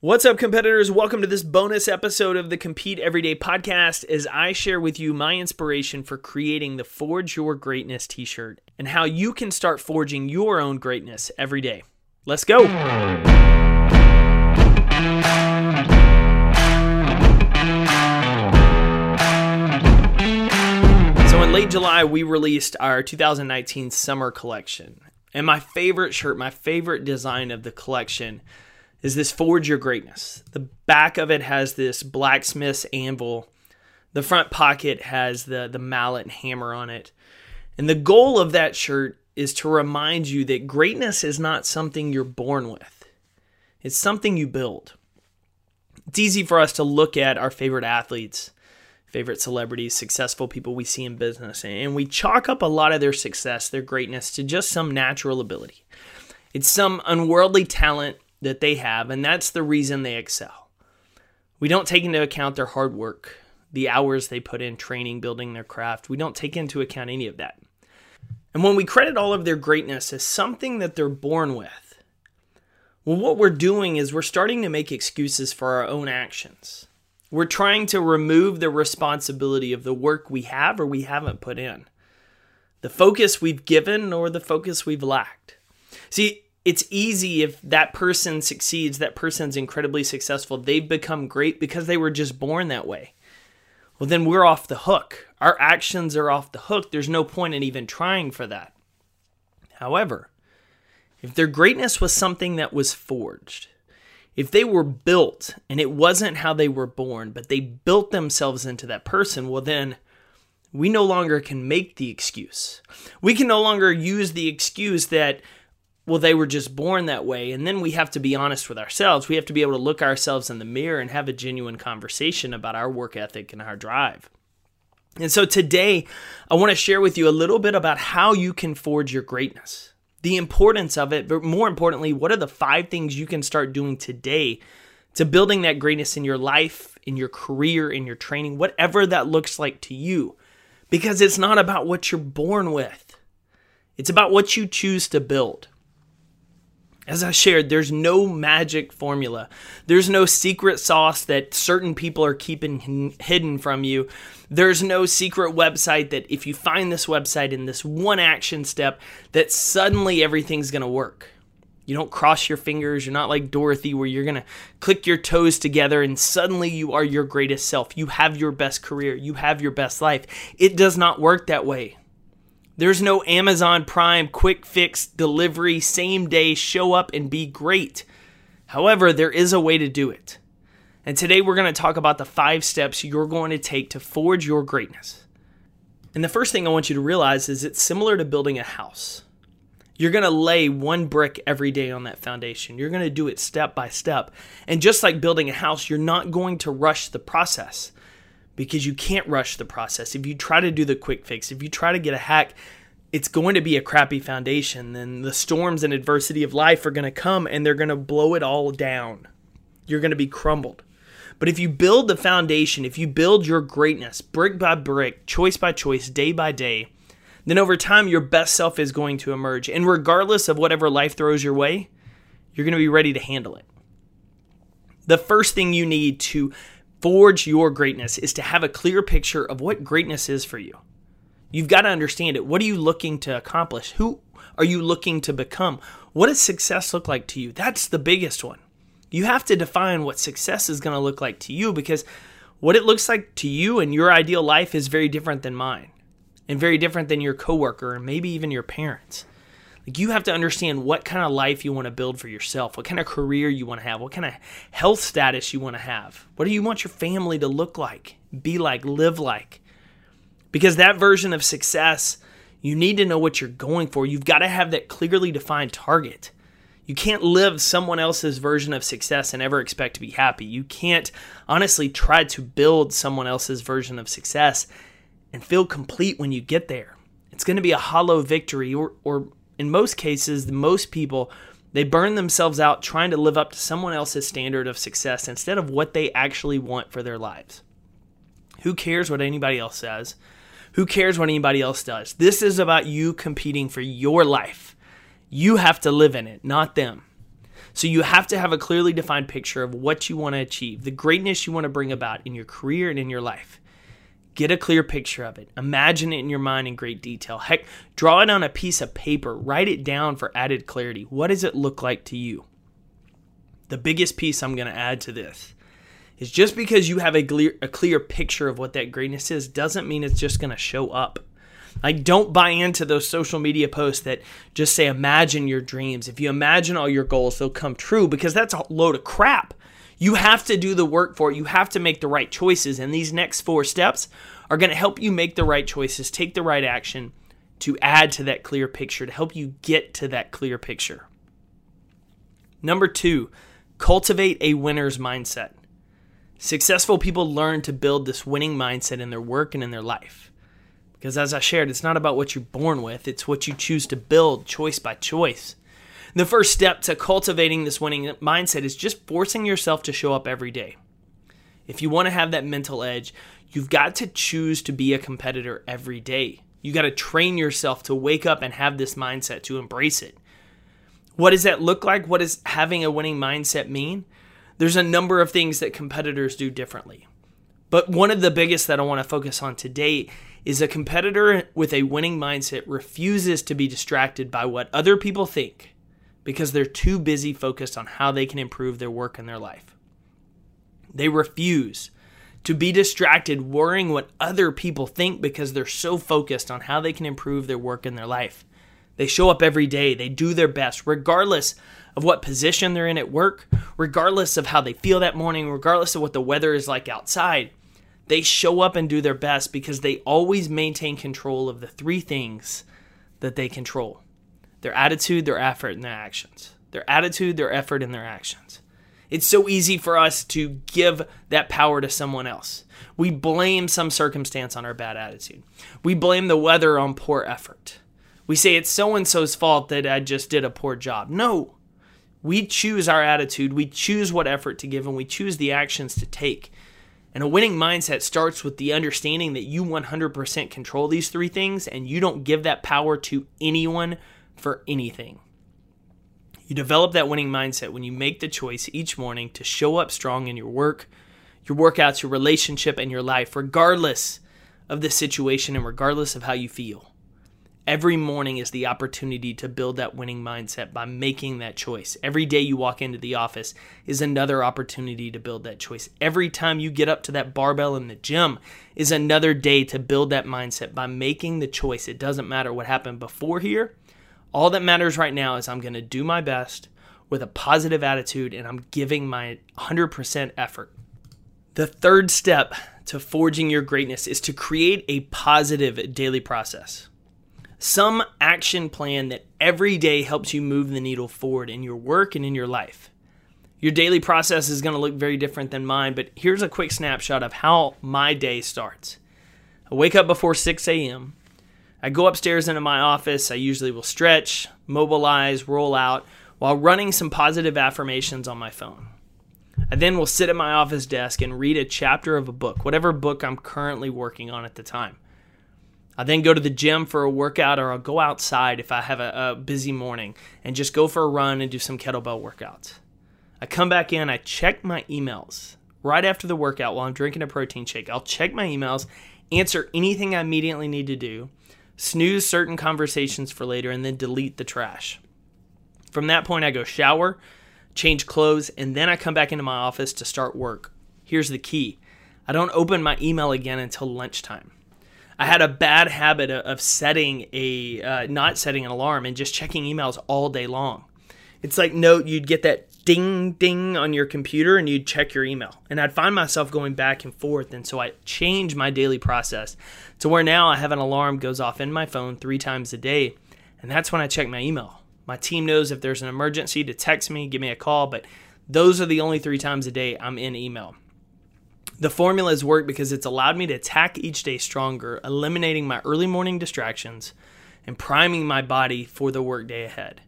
What's up, competitors? Welcome to this bonus episode of the Compete Everyday podcast as I share with you my inspiration for creating the Forge Your Greatness t shirt and how you can start forging your own greatness every day. Let's go. So, in late July, we released our 2019 summer collection. And my favorite shirt, my favorite design of the collection is this Forge Your Greatness. The back of it has this blacksmith's anvil. The front pocket has the, the mallet and hammer on it. And the goal of that shirt is to remind you that greatness is not something you're born with, it's something you build. It's easy for us to look at our favorite athletes, favorite celebrities, successful people we see in business, and we chalk up a lot of their success, their greatness, to just some natural ability. It's some unworldly talent that they have, and that's the reason they excel. We don't take into account their hard work, the hours they put in training, building their craft. We don't take into account any of that. And when we credit all of their greatness as something that they're born with, well, what we're doing is we're starting to make excuses for our own actions. We're trying to remove the responsibility of the work we have or we haven't put in, the focus we've given or the focus we've lacked. See, it's easy if that person succeeds, that person's incredibly successful, they've become great because they were just born that way. Well, then we're off the hook. Our actions are off the hook. There's no point in even trying for that. However, if their greatness was something that was forged, if they were built and it wasn't how they were born, but they built themselves into that person, well, then we no longer can make the excuse. We can no longer use the excuse that well, they were just born that way. And then we have to be honest with ourselves. We have to be able to look ourselves in the mirror and have a genuine conversation about our work ethic and our drive. And so today, I want to share with you a little bit about how you can forge your greatness, the importance of it, but more importantly, what are the five things you can start doing today to building that greatness in your life, in your career, in your training, whatever that looks like to you. Because it's not about what you're born with, it's about what you choose to build. As I shared, there's no magic formula. There's no secret sauce that certain people are keeping hidden from you. There's no secret website that if you find this website in this one action step, that suddenly everything's going to work. You don't cross your fingers. You're not like Dorothy where you're going to click your toes together and suddenly you are your greatest self. You have your best career. You have your best life. It does not work that way. There's no Amazon Prime quick fix delivery, same day, show up and be great. However, there is a way to do it. And today we're going to talk about the five steps you're going to take to forge your greatness. And the first thing I want you to realize is it's similar to building a house. You're going to lay one brick every day on that foundation. You're going to do it step by step. And just like building a house, you're not going to rush the process because you can't rush the process. If you try to do the quick fix, if you try to get a hack, it's going to be a crappy foundation. Then the storms and adversity of life are going to come and they're going to blow it all down. You're going to be crumbled. But if you build the foundation, if you build your greatness brick by brick, choice by choice, day by day, then over time your best self is going to emerge. And regardless of whatever life throws your way, you're going to be ready to handle it. The first thing you need to forge your greatness is to have a clear picture of what greatness is for you. You've got to understand it. What are you looking to accomplish? Who are you looking to become? What does success look like to you? That's the biggest one. You have to define what success is going to look like to you because what it looks like to you and your ideal life is very different than mine and very different than your coworker and maybe even your parents. Like you have to understand what kind of life you want to build for yourself, what kind of career you want to have, what kind of health status you want to have. What do you want your family to look like, be like, live like? Because that version of success, you need to know what you're going for. You've got to have that clearly defined target. You can't live someone else's version of success and ever expect to be happy. You can't honestly try to build someone else's version of success and feel complete when you get there. It's going to be a hollow victory or, or in most cases, most people they burn themselves out trying to live up to someone else's standard of success instead of what they actually want for their lives. Who cares what anybody else says? Who cares what anybody else does? This is about you competing for your life. You have to live in it, not them. So you have to have a clearly defined picture of what you want to achieve, the greatness you want to bring about in your career and in your life. Get a clear picture of it. Imagine it in your mind in great detail. Heck, draw it on a piece of paper. Write it down for added clarity. What does it look like to you? The biggest piece I'm going to add to this is just because you have a clear, a clear picture of what that greatness is doesn't mean it's just going to show up. Like, don't buy into those social media posts that just say, imagine your dreams. If you imagine all your goals, they'll come true because that's a load of crap. You have to do the work for it. You have to make the right choices. And these next four steps are going to help you make the right choices, take the right action to add to that clear picture, to help you get to that clear picture. Number two, cultivate a winner's mindset. Successful people learn to build this winning mindset in their work and in their life. Because as I shared, it's not about what you're born with, it's what you choose to build choice by choice. The first step to cultivating this winning mindset is just forcing yourself to show up every day. If you want to have that mental edge, you've got to choose to be a competitor every day. You got to train yourself to wake up and have this mindset, to embrace it. What does that look like? What does having a winning mindset mean? there's a number of things that competitors do differently. But one of the biggest that I want to focus on today is a competitor with a winning mindset refuses to be distracted by what other people think because they're too busy focused on how they can improve their work and their life. They refuse to be distracted worrying what other people think because they're so focused on how they can improve their work and their life. They show up every day, they do their best, regardless of what position they're in at work, regardless of how they feel that morning, regardless of what the weather is like outside, they show up and do their best because they always maintain control of the three things that they control their attitude, their effort, and their actions. Their attitude, their effort, and their actions. It's so easy for us to give that power to someone else. We blame some circumstance on our bad attitude. We blame the weather on poor effort. We say it's so and so's fault that I just did a poor job. No, we choose our attitude, we choose what effort to give, and we choose the actions to take. And a winning mindset starts with the understanding that you 100% control these three things and you don't give that power to anyone for anything. You develop that winning mindset when you make the choice each morning to show up strong in your work, your workouts, your relationship, and your life, regardless of the situation and regardless of how you feel. Every morning is the opportunity to build that winning mindset by making that choice. Every day you walk into the office is another opportunity to build that choice. Every time you get up to that barbell in the gym is another day to build that mindset by making the choice. It doesn't matter what happened before here. All that matters right now is I'm going to do my best with a positive attitude and I'm giving my 100% effort. The third step to forging your greatness is to create a positive daily process some action plan that every day helps you move the needle forward in your work and in your life. Your daily process is going to look very different than mine, but here's a quick snapshot of how my day starts. I wake up before 6 a.m. I go upstairs into my office. I usually will stretch, mobilize, roll out while running some positive affirmations on my phone. I then will sit at my office desk and read a chapter of a book, whatever book I'm currently working on at the time. I then go to the gym for a workout, or I'll go outside if I have a, a, busy morning and just go for a run and do some kettlebell workouts. I come back in, I check my emails right after the workout while I'm drinking a protein shake. I'll check my emails, answer anything I immediately need to do, snooze certain conversations for later, and then delete the trash. From that point, I go shower, change clothes, and then I come back into my office to start work. Here's the key I don't open my email again until lunchtime. I had a bad habit of setting a uh, not setting an alarm and just checking emails all day long. It's like note you'd get that ding ding on your computer and you'd check your email. And I'd find myself going back and forth and so I changed my daily process to where now I have an alarm goes off in my phone 3 times a day and that's when I check my email. My team knows if there's an emergency to text me, give me a call, but those are the only 3 times a day I'm in email. The formula has worked because it's allowed me to attack each day stronger, eliminating my early morning distractions and priming my body for the workday ahead.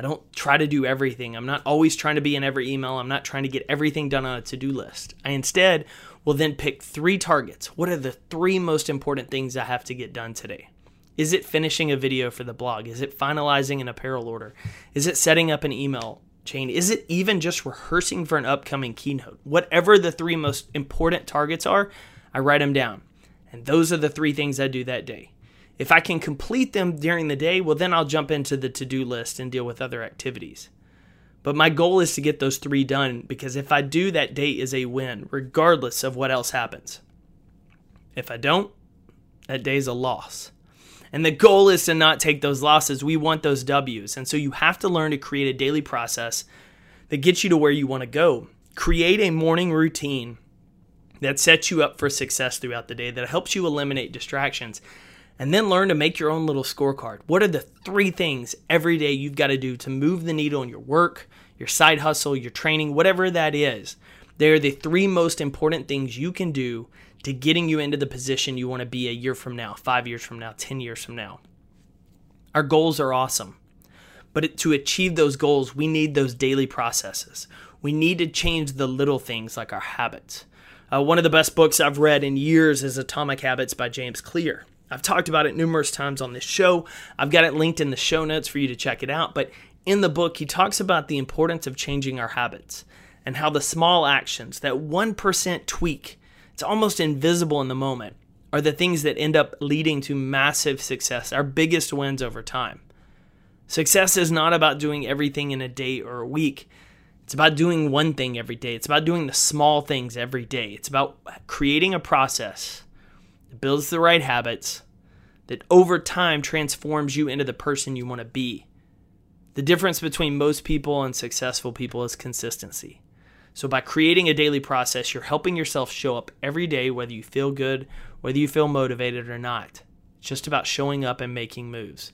I don't try to do everything. I'm not always trying to be in every email. I'm not trying to get everything done on a to do list. I instead will then pick three targets. What are the three most important things I have to get done today? Is it finishing a video for the blog? Is it finalizing an apparel order? Is it setting up an email chain? Is it even just rehearsing for an upcoming keynote? Whatever the three most important targets are, I write them down. And those are the three things I do that day. If I can complete them during the day, well, then I'll jump into the to do list and deal with other activities. But my goal is to get those three done because if I do, that day is a win, regardless of what else happens. If I don't, that day is a loss. And the goal is to not take those losses. We want those W's. And so you have to learn to create a daily process that gets you to where you want to go. Create a morning routine that sets you up for success throughout the day, that helps you eliminate distractions. And then learn to make your own little scorecard. What are the three things every day you've got to do to move the needle in your work, your side hustle, your training, whatever that is? They are the three most important things you can do to getting you into the position you want to be a year from now, five years from now, 10 years from now. Our goals are awesome. But to achieve those goals, we need those daily processes. We need to change the little things like our habits. Uh, one of the best books I've read in years is Atomic Habits by James Clear. I've talked about it numerous times on this show. I've got it linked in the show notes for you to check it out. But in the book, he talks about the importance of changing our habits and how the small actions, that 1% tweak, it's almost invisible in the moment, are the things that end up leading to massive success, our biggest wins over time. Success is not about doing everything in a day or a week. It's about doing one thing every day. It's about doing the small things every day. It's about creating a process builds the right habits that over time transforms you into the person you want to be. The difference between most people and successful people is consistency. So, by creating a daily process, you're helping yourself show up every day, whether you feel good, whether you feel motivated or not. It's just about showing up and making moves.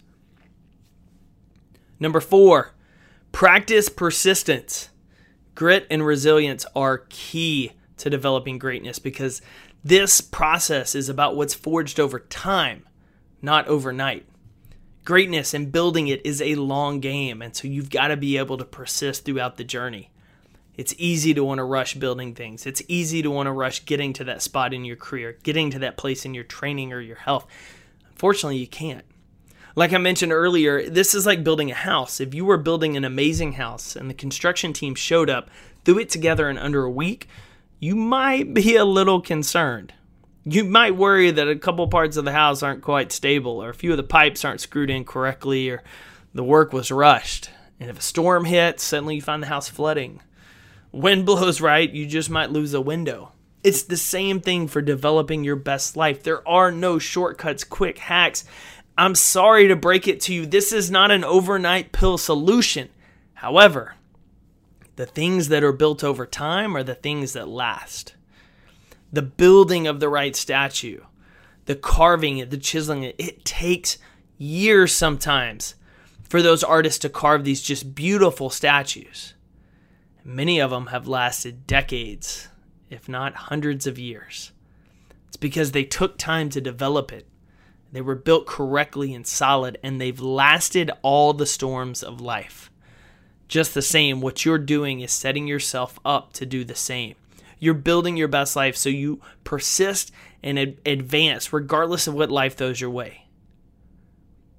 Number four, practice persistence. Grit and resilience are key to developing greatness because this process is about what's forged over time, not overnight. Greatness and building it is a long game, and so you've got to be able to persist throughout the journey. It's easy to want to rush building things. It's easy to want to rush getting to that spot in your career, getting to that place in your training or your health. Unfortunately, you can't. Like I mentioned earlier, this is like building a house. If you were building an amazing house and the construction team showed up, threw it together in under a week, you might be a little concerned. You might worry that a couple parts of the house aren't quite stable, or a few of the pipes aren't screwed in correctly, or the work was rushed. And if a storm hits, suddenly you find the house flooding wind blows right, you just might lose a window. It's the same thing for developing your best life. There are no shortcuts, quick hacks. I'm sorry to break it to you. This is not an overnight pill solution. However, the things that are built over time are the things that last. The building of the right statue, the carving it, the chiseling it, it takes years sometimes for those artists to carve these just beautiful statues. Many of them have lasted decades, if not hundreds of years. It's because they took time to develop it. They were built correctly and solid, and they've lasted all the storms of life. Just the same, what you're doing is setting yourself up to do the same. You're building your best life so you persist and advance regardless of what life throws your way.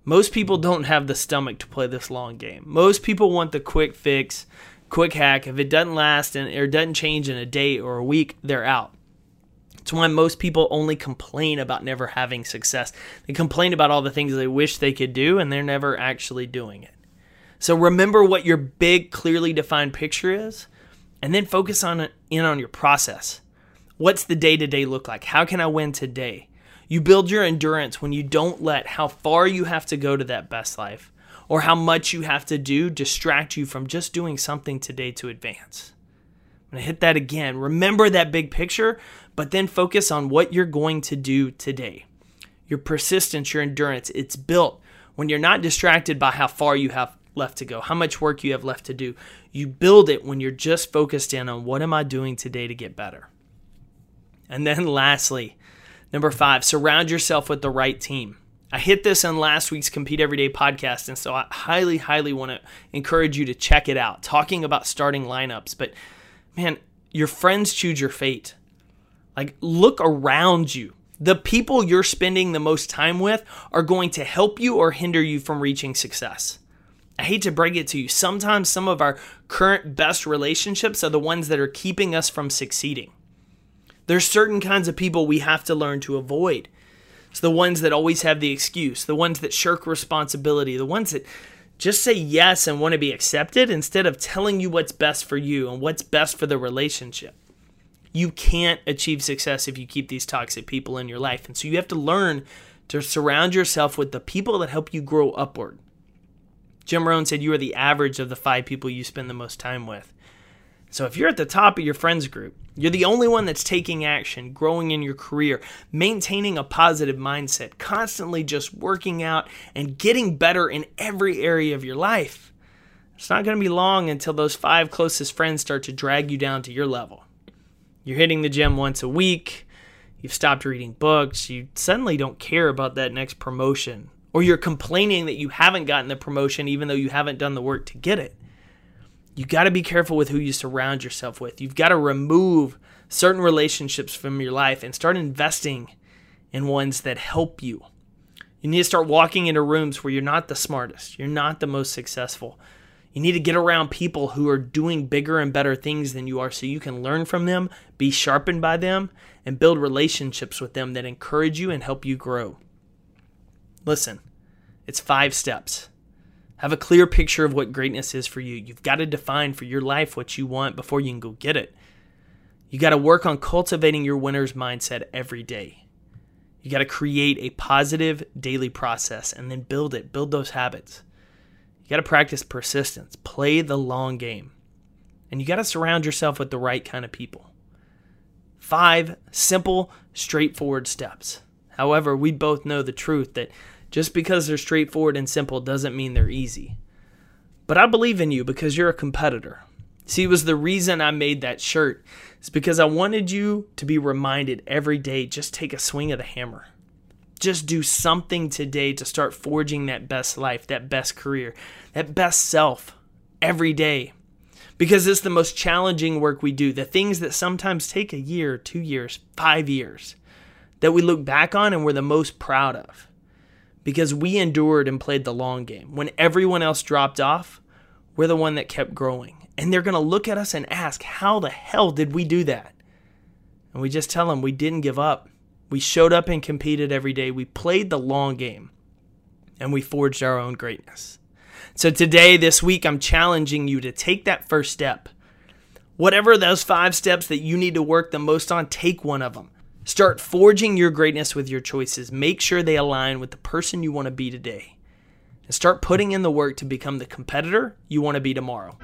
Most people don't have the stomach to play this long game. Most people want the quick fix, quick hack. If it doesn't last and or doesn't change in a day or a week, they're out. It's why most people only complain about never having success. They complain about all the things they wish they could do and they're never actually doing it. So remember what your big, clearly defined picture is, and then focus on in on your process. What's the day to day look like? How can I win today? You build your endurance when you don't let how far you have to go to that best life or how much you have to do distract you from just doing something today to advance. I'm going to hit that again. Remember that big picture, but then focus on what you're going to do today. Your persistence, your endurance, it's built when you're not distracted by how far you have left to go, how much work you have left to do. You build it when you're just focused in on what am I doing today to get better. And then lastly, number five, surround yourself with the right team. I hit this on last week's Compete Everyday podcast, and so I highly, highly want to encourage you to check it out. Talking about starting lineups, but man, your friends choose your fate. Like, look around you. The people you're spending the most time with are going to help you or hinder you from reaching success. I hate to break it to you. Sometimes some of our current best relationships are the ones that are keeping us from succeeding. There's certain kinds of people we have to learn to avoid. It's the ones that always have the excuse, the ones that shirk responsibility, the ones that just say yes and want to be accepted instead of telling you what's best for you and what's best for the relationship. You can't achieve success if you keep these toxic people in your life. And so you have to learn to surround yourself with the people that help you grow upward. Jim Rohn said you are the average of the five people you spend the most time with. So if you're at the top of your friends group, you're the only one that's taking action, growing in your career, maintaining a positive mindset, constantly just working out and getting better in every area of your life. It's not going to be long until those five closest friends start to drag you down to your level. You're hitting the gym once a week, you've stopped reading books, you suddenly don't care about that next promotion, or you're complaining that you haven't gotten the promotion even though you haven't done the work to get it you got to be careful with who you surround yourself with. You've got to remove certain relationships from your life and start investing in ones that help you. You need to start walking into rooms where you're not the smartest, you're not the most successful. You need to get around people who are doing bigger and better things than you are so you can learn from them, be sharpened by them, and build relationships with them that encourage you and help you grow. Listen, it's five steps. Have a clear picture of what greatness is for you. You've got to define for your life what you want before you can go get it. You got to work on cultivating your winner's mindset every day. You got to create a positive daily process and then build it, build those habits. You got to practice persistence, play the long game. And you got to surround yourself with the right kind of people. Five simple, straightforward steps. However, we both know the truth that just because they're straightforward and simple doesn't mean they're easy. But I believe in you because you're a competitor. See, it was the reason I made that shirt. It's because I wanted you to be reminded every day just take a swing of the hammer. Just do something today to start forging that best life, that best career, that best self every day. Because it's the most challenging work we do, the things that sometimes take a year, two years, five years, that we look back on and we're the most proud of because we endured and played the long game. When everyone else dropped off, we're the one that kept growing. And they're going to look at us and ask, How the hell did we do that? And we just tell them we didn't give up. We showed up and competed every day. We played the long game and we forged our own greatness. So today, this week, I'm challenging you to take that first step. Whatever those five steps that you need to work the most on, take one of them. Start forging your greatness with your choices. Make sure they align with the person you want to be today. And start putting in the work to become the competitor you want to be tomorrow.